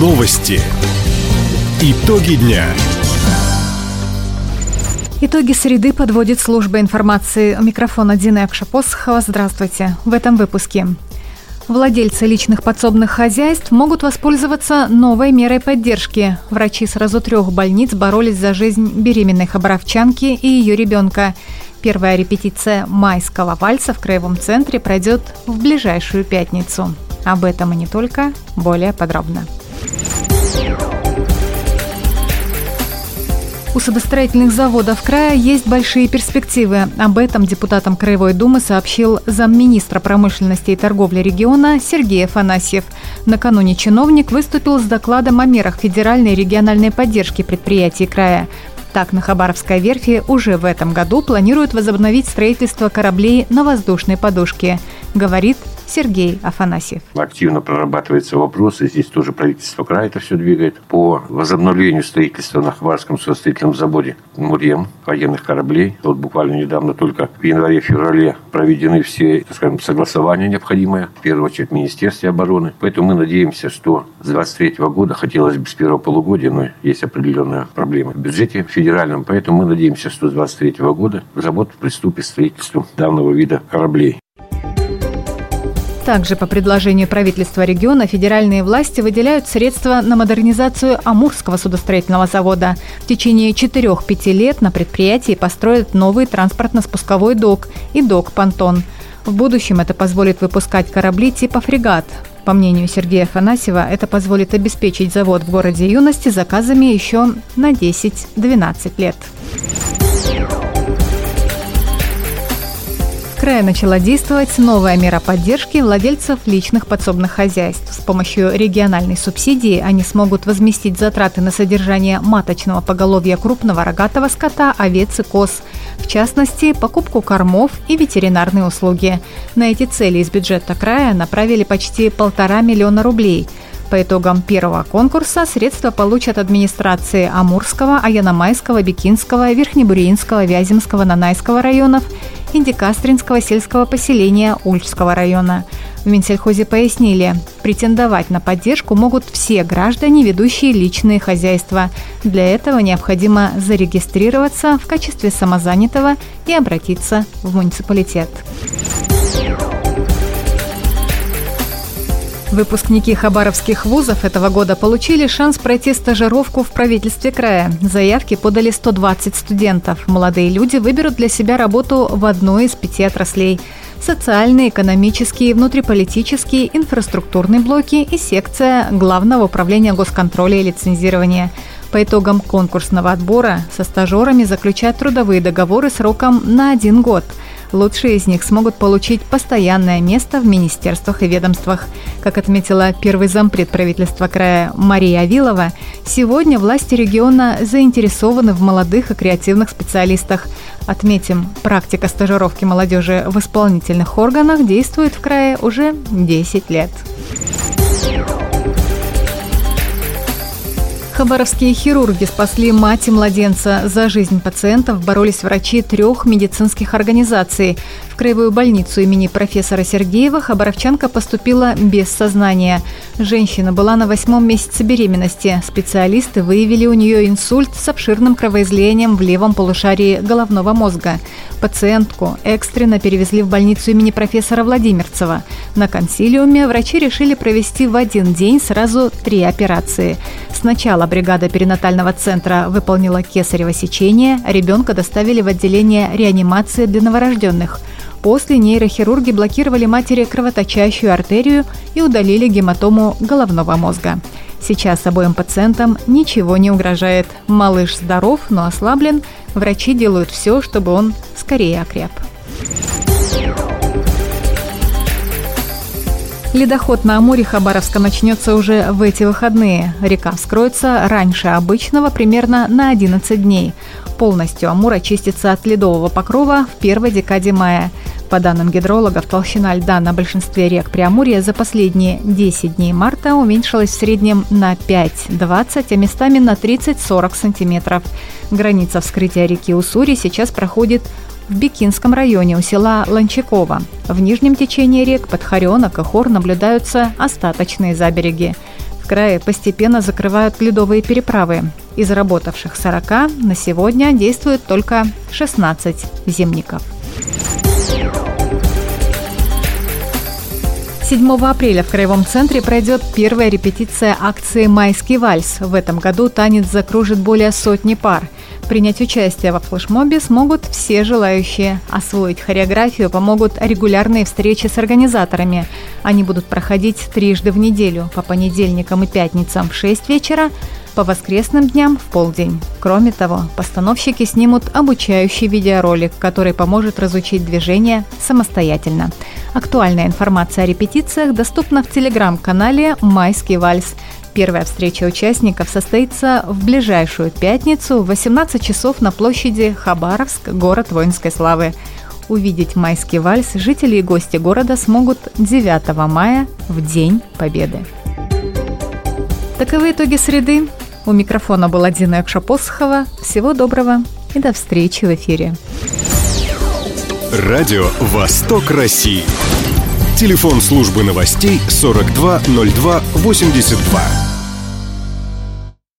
Новости. Итоги дня. Итоги среды подводит служба информации. У микрофона Дина Акшапосхова. Здравствуйте. В этом выпуске. Владельцы личных подсобных хозяйств могут воспользоваться новой мерой поддержки. Врачи сразу трех больниц боролись за жизнь беременной хабаровчанки и ее ребенка. Первая репетиция майского вальса в Краевом центре пройдет в ближайшую пятницу. Об этом и не только, более подробно. У судостроительных заводов края есть большие перспективы. Об этом депутатам Краевой Думы сообщил замминистра промышленности и торговли региона Сергей Афанасьев. Накануне чиновник выступил с докладом о мерах федеральной и региональной поддержки предприятий края. Так, на Хабаровской верфи уже в этом году планируют возобновить строительство кораблей на воздушной подушке, говорит Сергей Афанасьев. Активно прорабатывается вопрос, и здесь тоже правительство края это все двигает, по возобновлению строительства на Хабаровском судостроительном заводе «Мурем» военных кораблей. Вот буквально недавно только в январе-феврале проведены все, так скажем, согласования необходимые, в первую очередь Министерстве обороны. Поэтому мы надеемся, что с 2023 года, хотелось бы с первого полугодия, но есть определенная проблема в бюджете федеральном, поэтому мы надеемся, что с 2023 года завод приступит к строительству данного вида кораблей. Также по предложению правительства региона федеральные власти выделяют средства на модернизацию Амурского судостроительного завода. В течение 4-5 лет на предприятии построят новый транспортно-спусковой док и док-понтон. В будущем это позволит выпускать корабли типа фрегат. По мнению Сергея Афанасьева, это позволит обеспечить завод в городе юности заказами еще на 10-12 лет. Края начала действовать новая мера поддержки владельцев личных подсобных хозяйств. С помощью региональной субсидии они смогут возместить затраты на содержание маточного поголовья крупного рогатого скота, овец и коз. В частности, покупку кормов и ветеринарные услуги. На эти цели из бюджета края направили почти полтора миллиона рублей – по итогам первого конкурса средства получат администрации Амурского, Аяномайского, Бикинского, Верхнебуринского, Вяземского, Нанайского районов и Декастринского сельского поселения Ульчского района. В Минсельхозе пояснили, претендовать на поддержку могут все граждане, ведущие личные хозяйства. Для этого необходимо зарегистрироваться в качестве самозанятого и обратиться в муниципалитет. Выпускники хабаровских вузов этого года получили шанс пройти стажировку в правительстве края. Заявки подали 120 студентов. Молодые люди выберут для себя работу в одной из пяти отраслей – социальные, экономические, внутриполитические, инфраструктурные блоки и секция Главного управления госконтроля и лицензирования. По итогам конкурсного отбора со стажерами заключат трудовые договоры сроком на один год – Лучшие из них смогут получить постоянное место в министерствах и ведомствах. Как отметила первый зампред правительства края Мария Авилова, сегодня власти региона заинтересованы в молодых и креативных специалистах. Отметим, практика стажировки молодежи в исполнительных органах действует в крае уже 10 лет. Хабаровские хирурги спасли мать и младенца. За жизнь пациентов боролись врачи трех медицинских организаций. Краевую больницу имени профессора Сергеева хабаровчанка поступила без сознания. Женщина была на восьмом месяце беременности. Специалисты выявили у нее инсульт с обширным кровоизлиянием в левом полушарии головного мозга. Пациентку экстренно перевезли в больницу имени профессора Владимирцева. На консилиуме врачи решили провести в один день сразу три операции. Сначала бригада перинатального центра выполнила кесарево сечение, ребенка доставили в отделение реанимации для новорожденных. После нейрохирурги блокировали матери кровоточащую артерию и удалили гематому головного мозга. Сейчас обоим пациентам ничего не угрожает. Малыш здоров, но ослаблен. Врачи делают все, чтобы он скорее окреп. Ледоход на Амуре Хабаровска начнется уже в эти выходные. Река вскроется раньше обычного примерно на 11 дней. Полностью Амур очистится от ледового покрова в первой декаде мая. По данным гидрологов, толщина льда на большинстве рек Преамурья за последние 10 дней марта уменьшилась в среднем на 5-20, а местами на 30-40 сантиметров. Граница вскрытия реки Уссури сейчас проходит в Бикинском районе у села В нижнем течении рек Подхаренок и Хор наблюдаются остаточные забереги. В крае постепенно закрывают ледовые переправы. Из работавших 40 на сегодня действует только 16 зимников. 7 апреля в Краевом центре пройдет первая репетиция акции «Майский вальс». В этом году танец закружит более сотни пар. Принять участие во флешмобе смогут все желающие. Освоить хореографию помогут регулярные встречи с организаторами. Они будут проходить трижды в неделю, по понедельникам и пятницам в 6 вечера, по воскресным дням в полдень. Кроме того, постановщики снимут обучающий видеоролик, который поможет разучить движение самостоятельно. Актуальная информация о репетициях доступна в телеграм-канале «Майский вальс». Первая встреча участников состоится в ближайшую пятницу в 18 часов на площади Хабаровск, город воинской славы. Увидеть майский вальс жители и гости города смогут 9 мая в День Победы. Таковы итоги среды. У микрофона была Дина Экшапосхова. Всего доброго и до встречи в эфире. Радио «Восток России». Телефон службы новостей 420282.